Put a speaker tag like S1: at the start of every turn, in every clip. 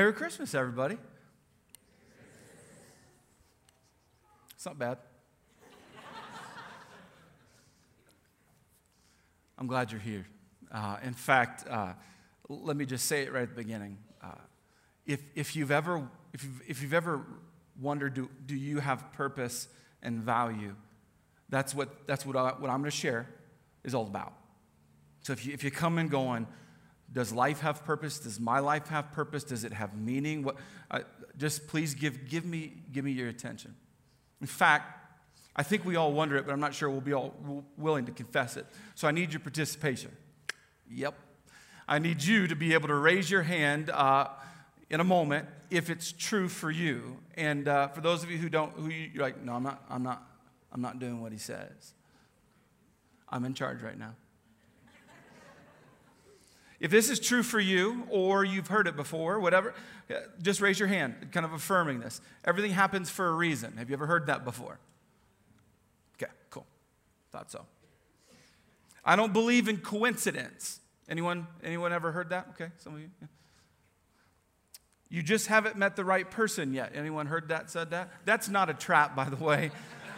S1: Merry Christmas, everybody. It's not bad. I'm glad you're here. Uh, in fact, uh, let me just say it right at the beginning. Uh, if, if, you've ever, if, you've, if you've ever wondered, do, do you have purpose and value? That's what, that's what, I, what I'm going to share is all about. So if you, if you come in going, does life have purpose? Does my life have purpose? Does it have meaning? What, uh, just please give, give, me, give me your attention. In fact, I think we all wonder it, but I'm not sure we'll be all willing to confess it. So I need your participation. Yep. I need you to be able to raise your hand uh, in a moment if it's true for you. And uh, for those of you who don't, who you're like, no, I'm not, I'm not, I'm not doing what he says. I'm in charge right now. If this is true for you, or you've heard it before, whatever, just raise your hand, kind of affirming this. Everything happens for a reason. Have you ever heard that before? Okay, cool. Thought so. I don't believe in coincidence. Anyone, anyone ever heard that? Okay, some of you. Yeah. You just haven't met the right person yet. Anyone heard that, said that? That's not a trap, by the way.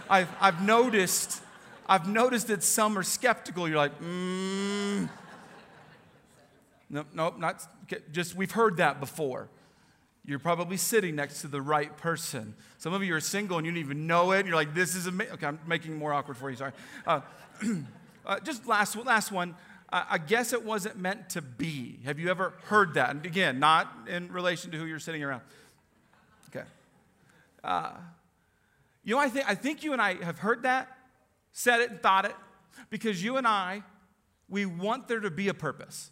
S1: I've, I've noticed, I've noticed that some are skeptical. You're like, mm, Nope, nope, not just we've heard that before. You're probably sitting next to the right person. Some of you are single and you don't even know it. You're like, this is amazing. Okay, I'm making more awkward for you. Sorry. Uh, uh, just last, last one. Uh, I guess it wasn't meant to be. Have you ever heard that? And again, not in relation to who you're sitting around. Okay. Uh, you know, I think, I think you and I have heard that, said it, and thought it, because you and I, we want there to be a purpose.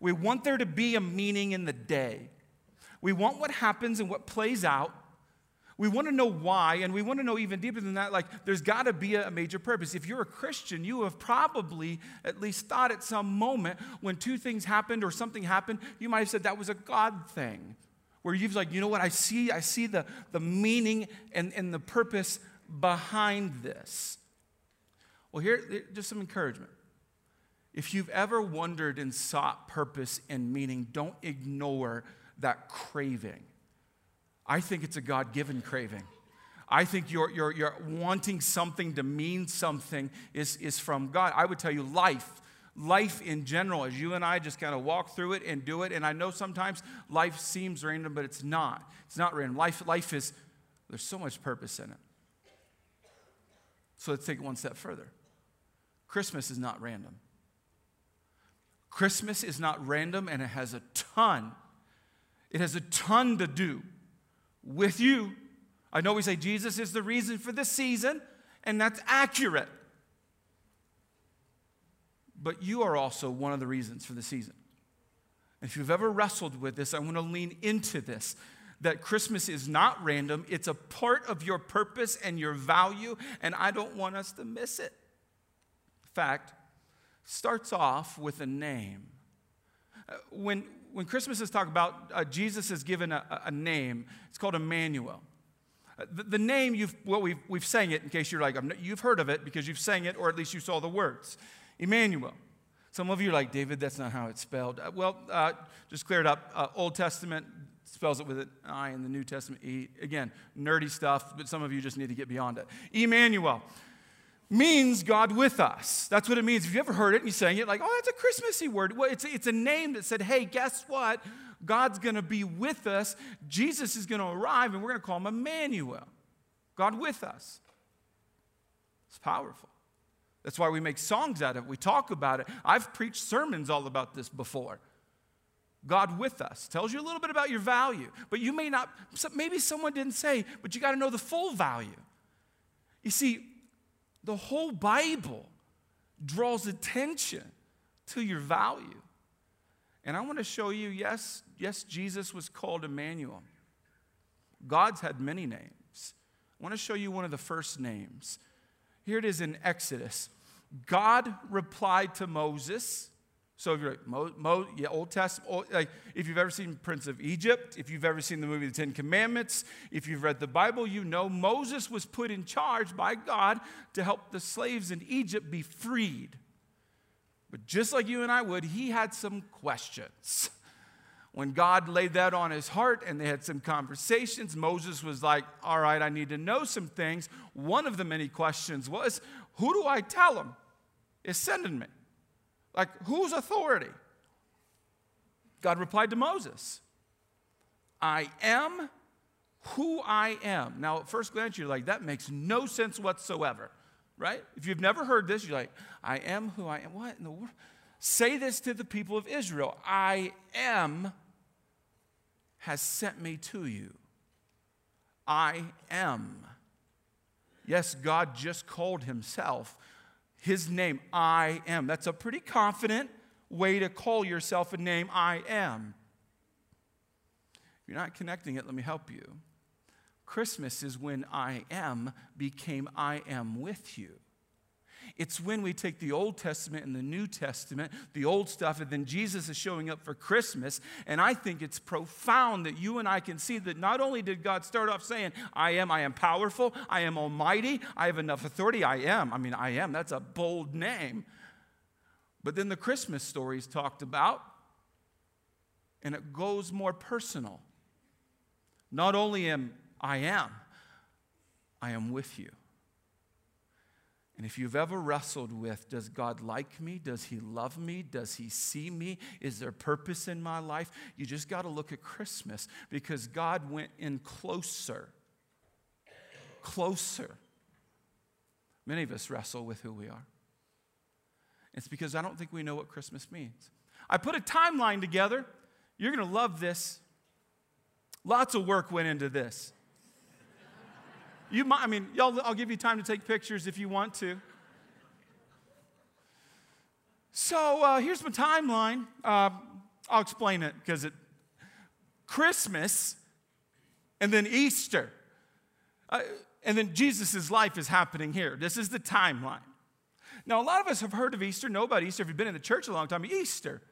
S1: We want there to be a meaning in the day. We want what happens and what plays out. We want to know why, and we want to know even deeper than that. Like, there's got to be a major purpose. If you're a Christian, you have probably at least thought at some moment when two things happened or something happened, you might have said that was a God thing. Where you've like, you know what, I see, I see the, the meaning and, and the purpose behind this. Well, here, just some encouragement. If you've ever wondered and sought purpose and meaning, don't ignore that craving. I think it's a God given craving. I think you're, you're, you're wanting something to mean something is, is from God. I would tell you, life, life in general, as you and I just kind of walk through it and do it. And I know sometimes life seems random, but it's not. It's not random. Life, life is, there's so much purpose in it. So let's take it one step further. Christmas is not random. Christmas is not random and it has a ton, it has a ton to do with you. I know we say Jesus is the reason for the season, and that's accurate. But you are also one of the reasons for the season. If you've ever wrestled with this, I want to lean into this that Christmas is not random, it's a part of your purpose and your value, and I don't want us to miss it. In fact, starts off with a name. Uh, when, when Christmas is talked about, uh, Jesus is given a, a, name. It's called Emmanuel. Uh, the, the, name, you've, well, we've, we've sang it in case you're like, you've heard of it because you've sang it or at least you saw the words. Emmanuel. Some of you are like, David, that's not how it's spelled. Uh, well, uh, just clear it up. Old Testament spells it with an I, in the New Testament, E. Again, nerdy stuff, but some of you just need to get beyond it. Emmanuel means God with us. That's what it means. If you ever heard it and you sang it, like, oh, that's a Christmassy word. Well, it's, it's a name that said, hey, guess what? God's going to be with us. Jesus is going to arrive, and we're going to call him Emmanuel. God with us. It's powerful. That's why we make songs out of it. We talk about it. I've preached sermons all about this before. God with us tells you a little bit about your value, but you may not, maybe someone didn't say, but you got to know the full value. You see, the whole Bible draws attention to your value. And I want to show you yes, yes, Jesus was called Emmanuel. God's had many names. I want to show you one of the first names. Here it is in Exodus. God replied to Moses, so if you're like, Mo, Mo, yeah, Old Testament, Old, oh, like if you've ever seen Prince of Egypt, if you've ever seen the movie The Ten Commandments, if you've read the Bible, you know Moses was put in charge by God to help the slaves in Egypt be freed. But just like you and I would, he had some questions. When God laid that on his heart and they had some conversations, Moses was like, All right, I need to know some things. One of the many questions was, Who do I tell him is sending me? Like, whose authority? God replied to Moses, I am who I am. Now, at first glance, you're like, that makes no sense whatsoever, right? If you've never heard this, you're like, I am who I am. What in the world? Say this to the people of Israel I am has sent me to you. I am. Yes, God just called himself his name, I am. That's a pretty confident way to call yourself a name, I am. If you're not connecting it, let me help you. Christmas is when I am became I am with you. It's when we take the Old Testament and the New Testament, the old stuff, and then Jesus is showing up for Christmas. And I think it's profound that you and I can see that not only did God start off saying, I am, I am powerful, I am almighty, I have enough authority, I am. I mean, I am, that's a bold name. But then the Christmas story is talked about, and it goes more personal. Not only am I am, I am with you. And if you've ever wrestled with, does God like me? Does He love me? Does He see me? Is there purpose in my life? You just got to look at Christmas because God went in closer. Closer. Many of us wrestle with who we are. It's because I don't think we know what Christmas means. I put a timeline together. You're going to love this. Lots of work went into this. You might, I mean, y'all, I'll give you time to take pictures if you want to. So uh, here's my timeline. Uh, I'll explain it because it Christmas and then Easter. Uh, and then Jesus' life is happening here. This is the timeline. Now, a lot of us have heard of Easter, know about Easter. If you've been in the church a long time, Easter.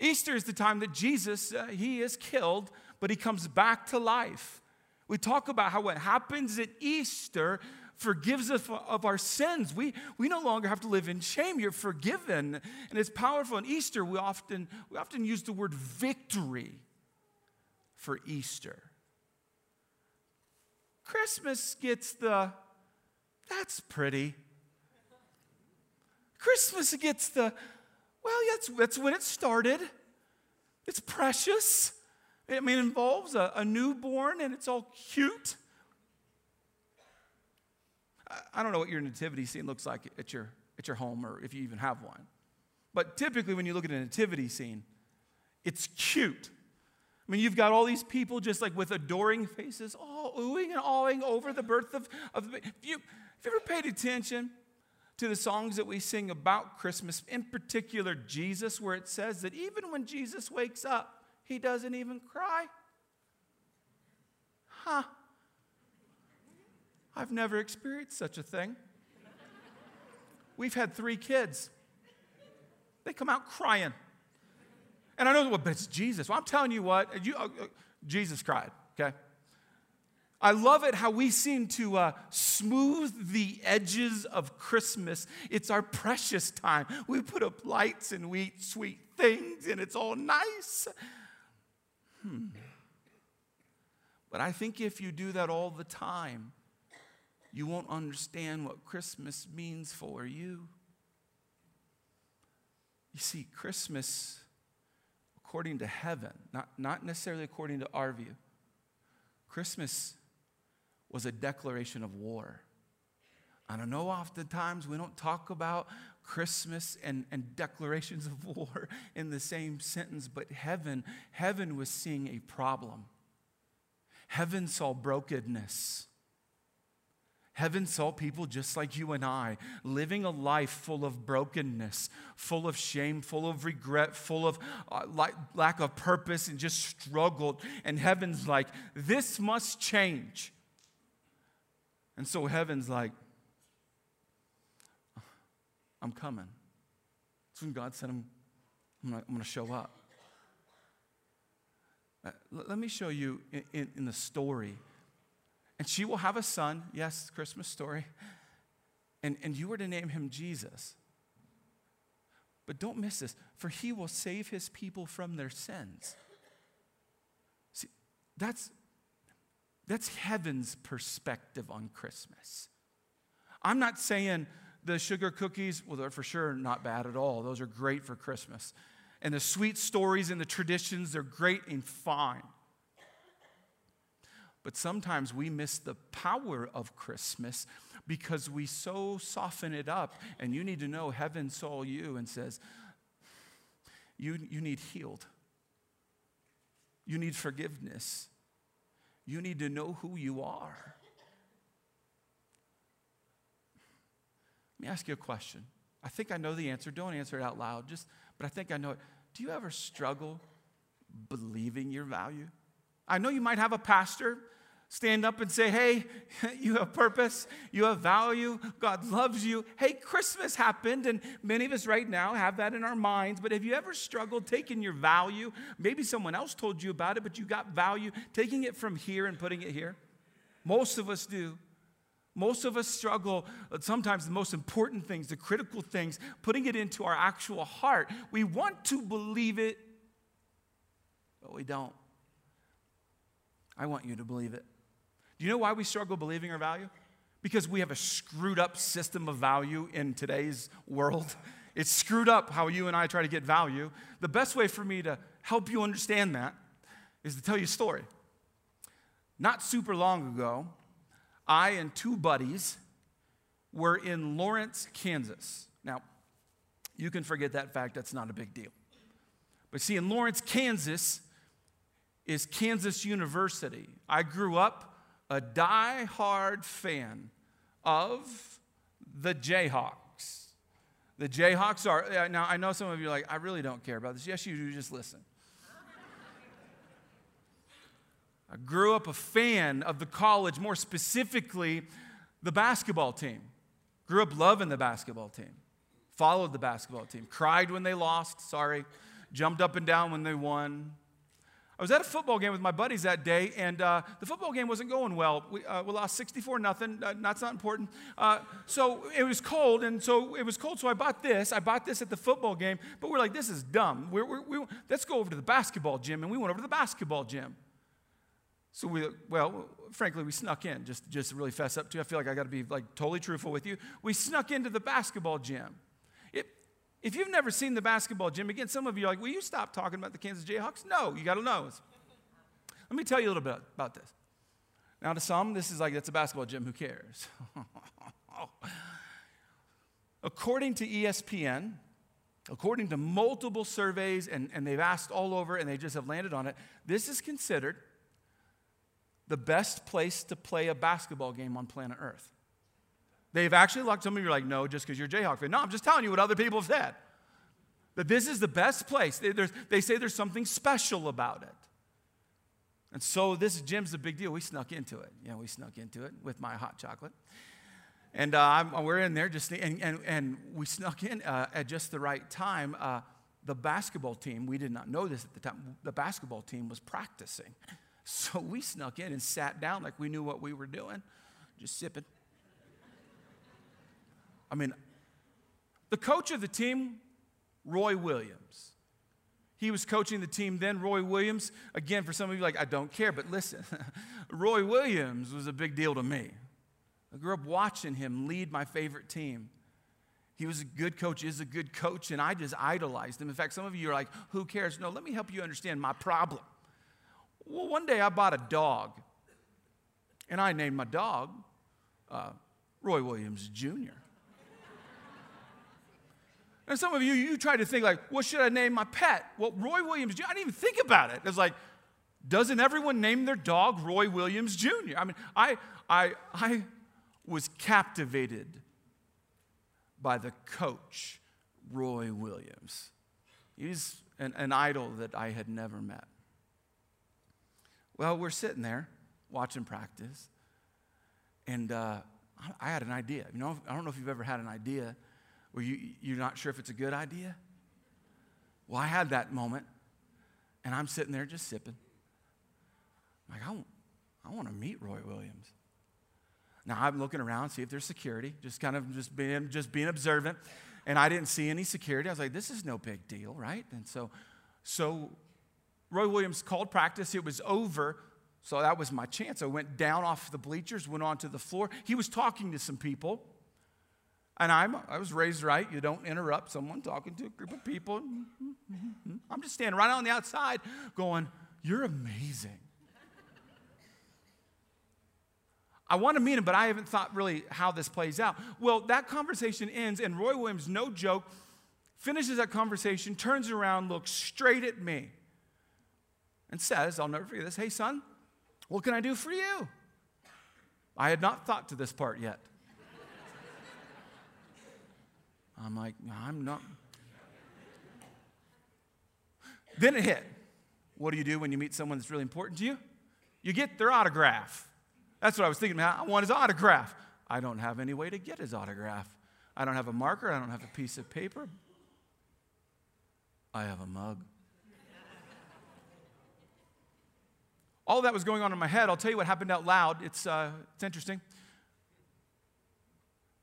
S1: Easter is the time that Jesus, uh, he is killed, but he comes back to life. We talk about how what happens at Easter forgives us of our sins. We, we no longer have to live in shame. You're forgiven. And it's powerful. In Easter, we often, we often use the word victory for Easter. Christmas gets the, that's pretty. Christmas gets the, well, that's, that's when it started. It's precious. I mean, it involves a, a newborn and it's all cute. I, I don't know what your nativity scene looks like at your, at your home or if you even have one. But typically, when you look at a nativity scene, it's cute. I mean, you've got all these people just like with adoring faces, all oohing and awing over the birth of, of the baby. You, have you ever paid attention to the songs that we sing about Christmas, in particular Jesus, where it says that even when Jesus wakes up, he doesn't even cry. Huh. I've never experienced such a thing. We've had three kids. They come out crying. And I know, well, but it's Jesus. Well, I'm telling you what, you, uh, uh, Jesus cried, okay? I love it how we seem to uh, smooth the edges of Christmas. It's our precious time. We put up lights and we eat sweet things, and it's all nice. Hmm. But I think if you do that all the time, you won't understand what Christmas means for you. You see, Christmas, according to heaven, not, not necessarily according to our view, Christmas was a declaration of war. I don't know, oftentimes we don't talk about Christmas and, and declarations of war in the same sentence, but heaven, heaven was seeing a problem. Heaven saw brokenness. Heaven saw people just like you and I living a life full of brokenness, full of shame, full of regret, full of uh, lack of purpose, and just struggled. And heaven's like, this must change. And so heaven's like, I'm coming. That's when God said, I'm, I'm going to show up. Uh, let me show you in, in, in the story. And she will have a son. Yes, Christmas story. And, and you were to name him Jesus. But don't miss this, for he will save his people from their sins. See, that's, that's heaven's perspective on Christmas. I'm not saying the sugar cookies, well, they're for sure not bad at all. Those are great for Christmas. And the sweet stories and the traditions, they're great and fine. But sometimes we miss the power of Christmas because we so soften it up. And you need to know heaven saw you and says, you, you need healed. You need forgiveness. You need to know who you are. Let me ask you a question. I think I know the answer. Don't answer it out loud, just, but I think I know it. Do you ever struggle believing your value? I know you might have a pastor stand up and say, Hey, you have purpose, you have value, God loves you. Hey, Christmas happened, and many of us right now have that in our minds. But have you ever struggled taking your value? Maybe someone else told you about it, but you got value, taking it from here and putting it here? Most of us do. Most of us struggle, uh, sometimes the most important things, the critical things, putting it into our actual heart. We want to believe it, but we don't. I want you to believe it. Do you know why we struggle believing our value? Because we have a screwed up system of value in today's world. It's screwed up how you and I try to get value. The best way for me to help you understand that is to tell you a story. Not super long ago, I and two buddies were in Lawrence, Kansas. Now, you can forget that fact, that's not a big deal. But see, in Lawrence, Kansas is Kansas University. I grew up a die-hard fan of the Jayhawks. The Jayhawks are, uh, now I know some of you are like, I really don't care about this. Yes, you do, just listen. I grew up a fan of the college, more specifically, the basketball team. Grew up loving the basketball team. Followed the basketball team. Cried when they lost, sorry. Jumped up and down when they won. I was at a football game with my buddies that day, and uh, the football game wasn't going well. We, uh, we lost 64 nothing. Uh, that's not important. Uh, so it was cold, and so it was cold. So I bought this. I bought this at the football game, but we're like, this is dumb. We're, we're, we, let's go over to the basketball gym, and we went over to the basketball gym. So we, well, frankly, we snuck in. Just, just to really fess up to. I feel like I got to be like totally truthful with you. We snuck into the basketball gym. If you've never seen the basketball gym, again, some of you are like, will you stop talking about the Kansas Jayhawks? No, you got to know. Let me tell you a little bit about this. Now, to some, this is like, it's a basketball gym, who cares? according to ESPN, according to multiple surveys, and, and they've asked all over and they just have landed on it, this is considered the best place to play a basketball game on planet Earth. They've actually looked, some of you like, no, just because you're Jayhawk fan. No, I'm just telling you what other people have said. That this is the best place. They, they say there's something special about it. And so this gym's a big deal. We snuck into it. Yeah, we snuck into it with my hot chocolate. And uh, we're in there just, and, and, and we snuck in uh, at just the right time. Uh, the basketball team, we did not know this at the time, the basketball team was practicing. So we snuck in and sat down like we knew what we were doing, just sipping. I mean, the coach of the team, Roy Williams. He was coaching the team then. Roy Williams, again, for some of you, like, I don't care, but listen, Roy Williams was a big deal to me. I grew up watching him lead my favorite team. He was a good coach, is a good coach, and I just idolized him. In fact, some of you are like, who cares? No, let me help you understand my problem. Well, one day I bought a dog, and I named my dog uh, Roy Williams Jr. And some of you, you try to think like, what should I name my pet? Well, Roy Williams Jr., I didn't even think about it. It's like, doesn't everyone name their dog Roy Williams Jr.? I mean, I, I, I was captivated by the coach, Roy Williams. He's an, an idol that I had never met. Well, we're sitting there watching practice, and uh, I had an idea. You know, I don't know if you've ever had an idea where you, you're not sure if it's a good idea? Well, I had that moment, and I'm sitting there just sipping. Like, I I want to meet Roy Williams. Now I'm looking around, see if there's security, just kind of just being, just being observant. And I didn't see any security. I was like, this is no big deal, right? And so, so Roy Williams called practice. It was over. So that was my chance. I went down off the bleachers, went onto the floor. He was talking to some people. And I'm, I was raised right. You don't interrupt someone talking to a group of people. I'm just standing right on the outside going, You're amazing. I want to meet him, but I haven't thought really how this plays out. Well, that conversation ends, and Roy Williams, no joke, finishes that conversation, turns around, looks straight at me, and says, I'll never forget this, hey, son, what can I do for you? I had not thought to this part yet. I'm like, I'm not. Then it hit. What do you do when you meet someone that's really important to you? You get their autograph. That's what I was thinking. about. I want his autograph. I don't have any way to get his autograph. I don't have a marker. I don't have a piece of paper. I have a mug. All that was going on in my head. I'll tell you what happened out loud. It's, uh, it's interesting.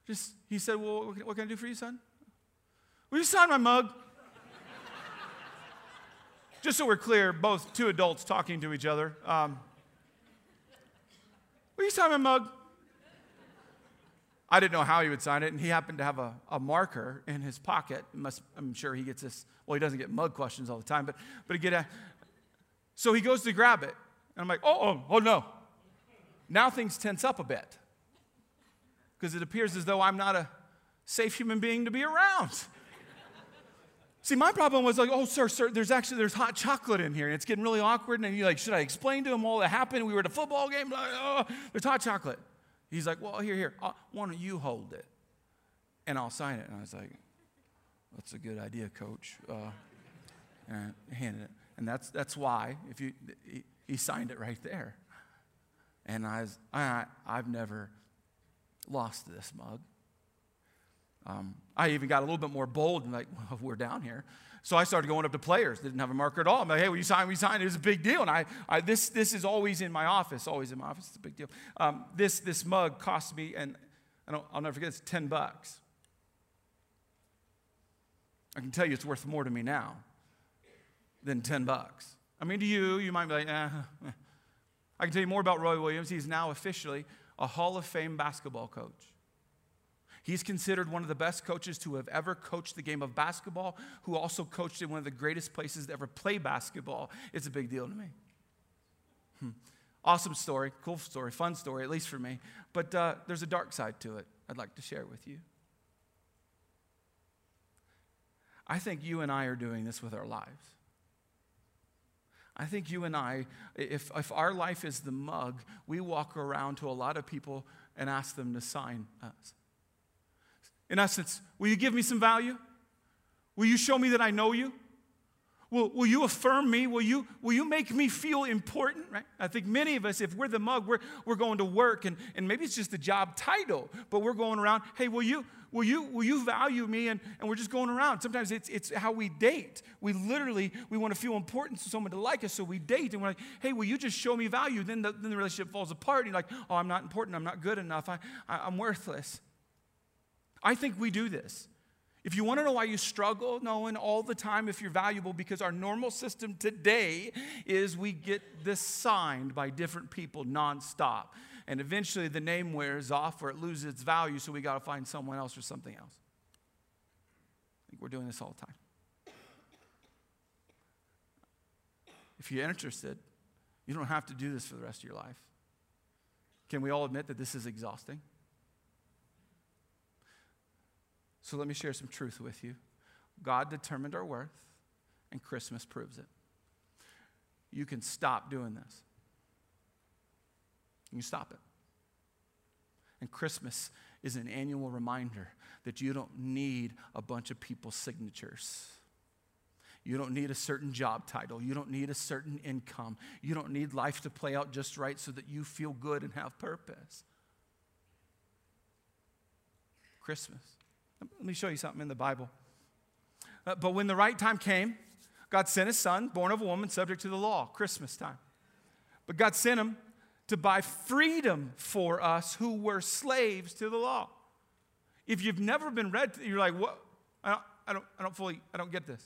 S1: Just, he said, Well, what can I do for you, son? Will you sign my mug? Just so we're clear, both two adults talking to each other. Um, Will you sign my mug? I didn't know how he would sign it, and he happened to have a, a marker in his pocket. Must, I'm sure he gets this. Well, he doesn't get mug questions all the time, but but he get a. So he goes to grab it, and I'm like, oh, oh, oh no. Now things tense up a bit because it appears as though I'm not a safe human being to be around. See, my problem was like, oh, sir, sir, there's actually there's hot chocolate in here, and it's getting really awkward. And you're like, should I explain to him all that happened? We were at a football game. Like, oh, there's hot chocolate. He's like, well, here, here. Uh, why don't you hold it, and I'll sign it. And I was like, that's a good idea, Coach. Uh, and I handed it, and that's that's why if you he, signed it right there. And I, was, I I've never lost this mug. Um, I even got a little bit more bold and like, well, we're down here. So I started going up to players. Didn't have a marker at all. I'm like, hey, will you sign? Will you sign? It a big deal. And I, I this, this is always in my office. Always in my office. It's a big deal. Um, this, this mug cost me, and I don't, I'll never forget. It's ten bucks. I can tell you, it's worth more to me now than ten bucks. I mean, to you, you might be like, eh. I can tell you more about Roy Williams. He's now officially a Hall of Fame basketball coach. He's considered one of the best coaches to have ever coached the game of basketball, who also coached in one of the greatest places to ever play basketball. It's a big deal to me. Hmm. Awesome story, cool story, fun story, at least for me. But uh, there's a dark side to it I'd like to share with you. I think you and I are doing this with our lives. I think you and I, if, if our life is the mug, we walk around to a lot of people and ask them to sign us. In essence, will you give me some value? Will you show me that I know you? Will, will you affirm me? Will you, will you make me feel important? Right? I think many of us, if we're the mug, we're, we're going to work and, and maybe it's just a job title, but we're going around, hey, will you, will you, will you value me? And, and we're just going around. Sometimes it's, it's how we date. We literally, we want to feel important to someone to like us, so we date and we're like, hey, will you just show me value? Then the, then the relationship falls apart. And you're like, oh, I'm not important. I'm not good enough. I, I, I'm worthless. I think we do this. If you want to know why you struggle knowing all the time if you're valuable, because our normal system today is we get this signed by different people nonstop. And eventually the name wears off or it loses its value, so we got to find someone else or something else. I think we're doing this all the time. If you're interested, you don't have to do this for the rest of your life. Can we all admit that this is exhausting? So let me share some truth with you. God determined our worth, and Christmas proves it. You can stop doing this. You can stop it. And Christmas is an annual reminder that you don't need a bunch of people's signatures. You don't need a certain job title. You don't need a certain income. You don't need life to play out just right so that you feel good and have purpose. Christmas let me show you something in the Bible. Uh, but when the right time came, God sent his son, born of a woman, subject to the law, Christmas time. But God sent him to buy freedom for us who were slaves to the law. If you've never been read, you're like, what? I don't, I don't, I don't fully, I don't get this.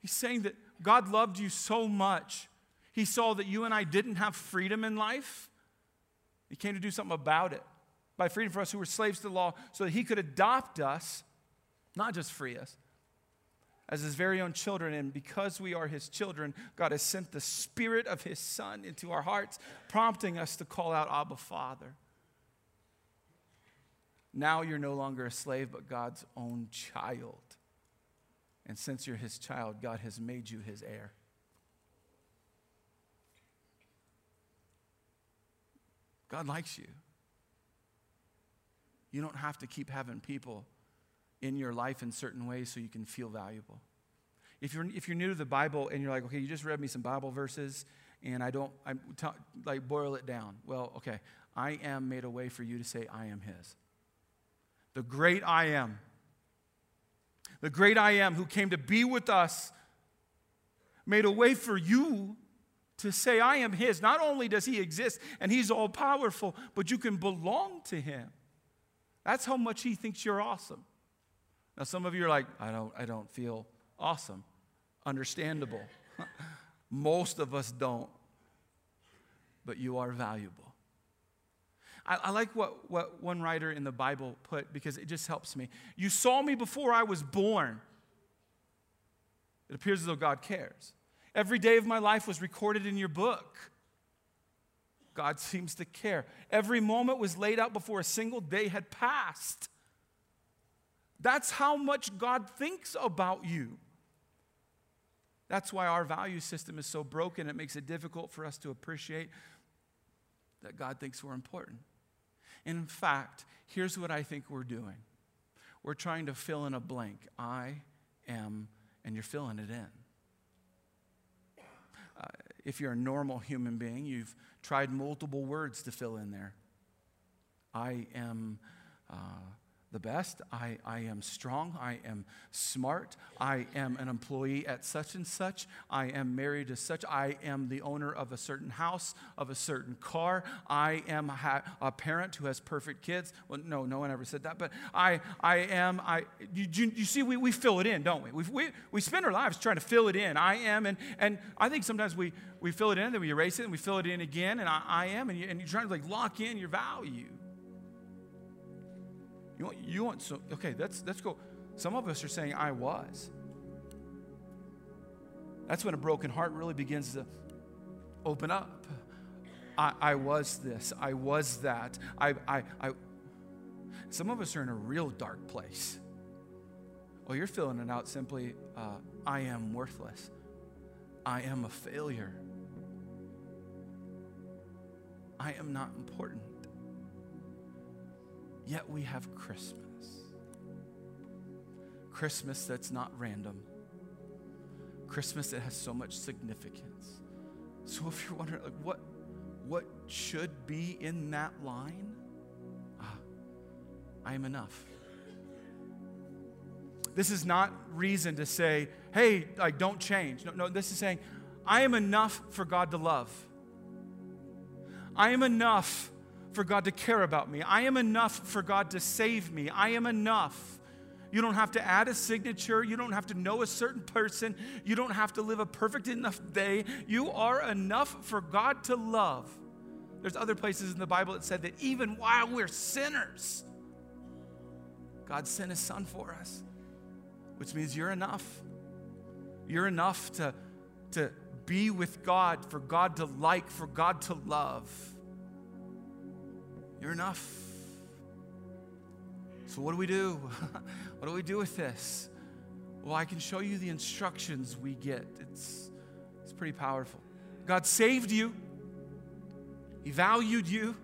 S1: He's saying that God loved you so much He saw that you and I didn't have freedom in life. He came to do something about it by freedom for us who were slaves to the law so that he could adopt us, not just free us, as his very own children. And because we are his children, God has sent the spirit of his son into our hearts, prompting us to call out Abba, Father. Now you're no longer a slave, but God's own child. And since you're his child, God has made you his heir. God likes you. You don't have to keep having people in your life in certain ways so you can feel valuable. If you're, if you're new to the Bible and you're like, okay, you just read me some Bible verses and I don't, I like boil it down. Well, okay, I am made a way for you to say, I am His. The great I am. The great I am who came to be with us made a way for you to say, I am His. Not only does He exist and He's all powerful, but you can belong to Him. That's how much He thinks you're awesome. Now, some of you are like, I don't, I don't feel awesome. Understandable. Most of us don't. But you are valuable. I, I, like what, what one writer in the Bible put because it just helps me. You saw me before I was born. It appears as though God cares. Every day of my life was recorded in your book. God seems to care. Every moment was laid out before a single day had passed. That's how much God thinks about you. That's why our value system is so broken. It makes it difficult for us to appreciate that God thinks we're important. In fact, here's what I think we're doing we're trying to fill in a blank. I am, and you're filling it in. Uh, if you're a normal human being, you've tried multiple words to fill in there. I am. Uh, the best. I, I am strong. I am smart. I am an employee at such and such. I am married to such. I am the owner of a certain house, of a certain car. I am a, a parent who has perfect kids. Well, no, no one ever said that. But I, I am, I, you, you, you see, we, we fill it in, don't we? we? We, we spend our lives trying to fill it in. I am, and, and I think sometimes we, we fill it in, then we erase it, and we fill it in again, and I, I am, and, you, and you're trying to like lock in your value. You want, you want so, okay, let's, let's go. Some of us are saying, I was. That's when a broken heart really begins to open up. I, I was this, I was that. I, I, I. Some of us are in a real dark place. Well, you're filling it out simply uh, I am worthless, I am a failure, I am not important. Yet we have Christmas. Christmas that's not random. Christmas that has so much significance. So if you're wondering, like, what, what should be in that line? Ah, I am enough. This is not reason to say, hey, like, don't change. No, no, this is saying, I am enough for God to love. I am enough for God to care about me. I am enough for God to save me. I am enough. You don't have to add a signature. You don't have to know a certain person. You don't have to live a perfect enough day. You are enough for God to love. There's other places in the Bible that said that even while we're sinners, God sent his son for us, which means you're enough. You're enough to, to be with God, for God to like, for God to love. You're enough. So, what do we do? what do we do with this? Well, I can show you the instructions we get. It's, it's pretty powerful. God saved you, He valued you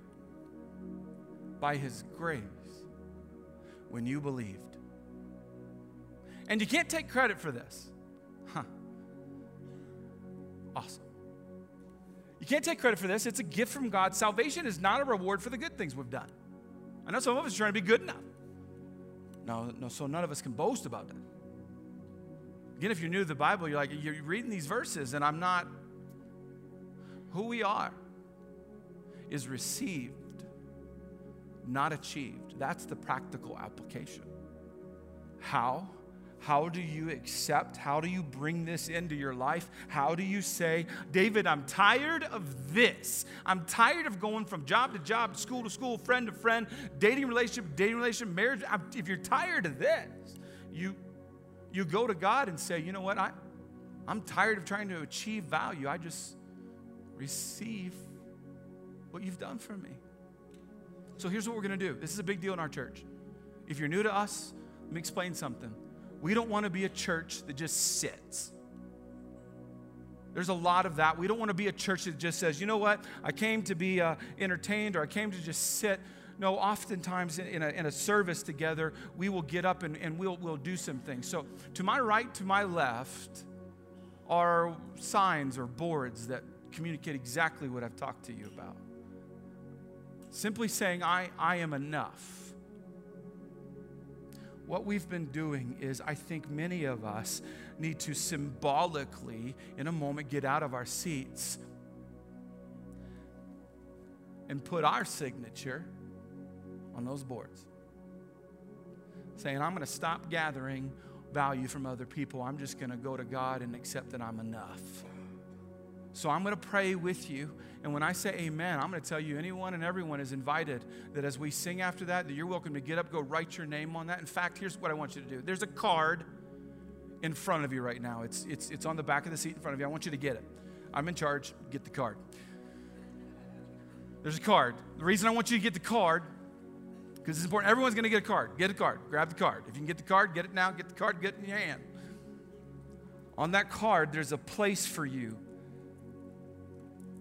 S1: by His grace when you believed. And you can't take credit for this. Huh. Awesome. You can't take credit for this. It's a gift from God. Salvation is not a reward for the good things we've done. I know some of us are trying to be good enough. No, no, so none of us can boast about that. Again, if you're new to the Bible, you're like, you're reading these verses, and I'm not. Who we are is received, not achieved. That's the practical application. How? How do you accept? How do you bring this into your life? How do you say, David, I'm tired of this. I'm tired of going from job to job, school to school, friend to friend, dating relationship, dating relationship, marriage. I'm, if you're tired of this, you, you go to God and say, you know what? I, I'm tired of trying to achieve value. I just receive what you've done for me. So here's what we're going to do. This is a big deal in our church. If you're new to us, let me explain something. We don't want to be a church that just sits. There's a lot of that. We don't want to be a church that just says, you know what, I came to be uh, entertained or I came to just sit. No, oftentimes in a, in a service together, we will get up and, and we'll, we'll do some things. So, to my right, to my left, are signs or boards that communicate exactly what I've talked to you about. Simply saying, I, I am enough what we've been doing is, I think many of us need to symbolically, in a moment, get out of our seats and put our signature on those boards. Saying, I'm going to stop gathering value from other people. I'm just going to go to God and accept that I'm enough. So I'm going to pray with you. And when I say amen, I'm going to tell you anyone and everyone is invited that as we sing after that, that you're welcome to get up, go write your name on that. In fact, here's what I want you to do there's a card in front of you right now. It's, it's, it's on the back of the seat in front of you. I want you to get it. I'm in charge. Get the card. There's a card. The reason I want you to get the card, because it's important, everyone's going to get a card. Get a card. Grab the card. If you can get the card, get it now. Get the card, get it in your hand. On that card, there's a place for you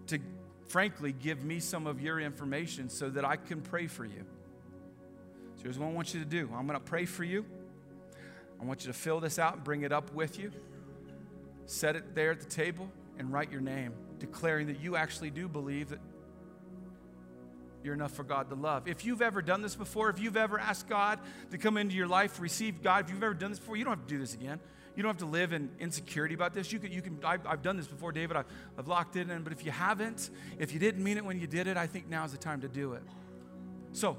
S1: to frankly give me some of your information so that I can pray for you. So here's what I want you to do I'm going to pray for you. I want you to fill this out and bring it up with you. Set it there at the table and write your name, declaring that you actually do believe that you're enough for God to love. If you've ever done this before, if you've ever asked God to come into your life, receive God, if you've ever done this before, you don't have to do this again. You don't have to live in insecurity about this. You can, you can I've, I've done this before, David. I've, I've locked it in. But if you haven't, if you didn't mean it when you did it, I think now's the time to do it. So,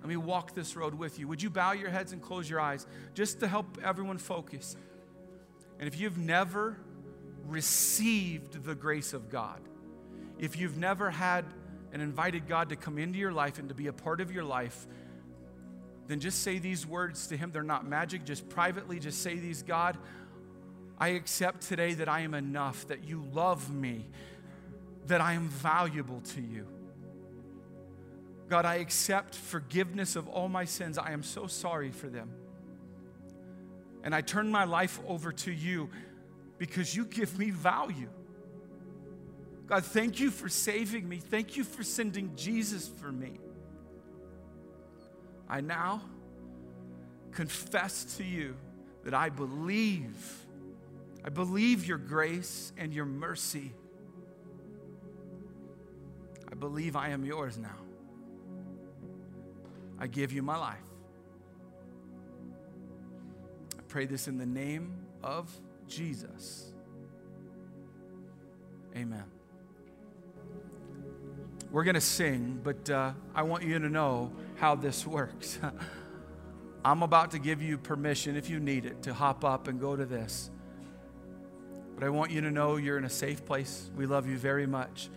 S1: let me walk this road with you. Would you bow your heads and close your eyes just to help everyone focus? And if you've never received the grace of God, if you've never had and invited God to come into your life and to be a part of your life, then just say these words to Him. They're not magic, just privately, just say these God, I accept today that I am enough, that you love me, that I am valuable to you. God, I accept forgiveness of all my sins. I am so sorry for them. And I turn my life over to you because you give me value. God, thank you for saving me. Thank you for sending Jesus for me. I now confess to you that I believe. I believe your grace and your mercy. I believe I am yours now. I give you my life. I pray this in the name of Jesus. Amen. We're going to sing, but uh, I want you to know how this works. I'm about to give you permission, if you need it, to hop up and go to this. But I want you to know you're in a safe place. We love you very much.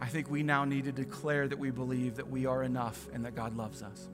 S1: I think we now need to declare that we believe that we are enough and that God loves us.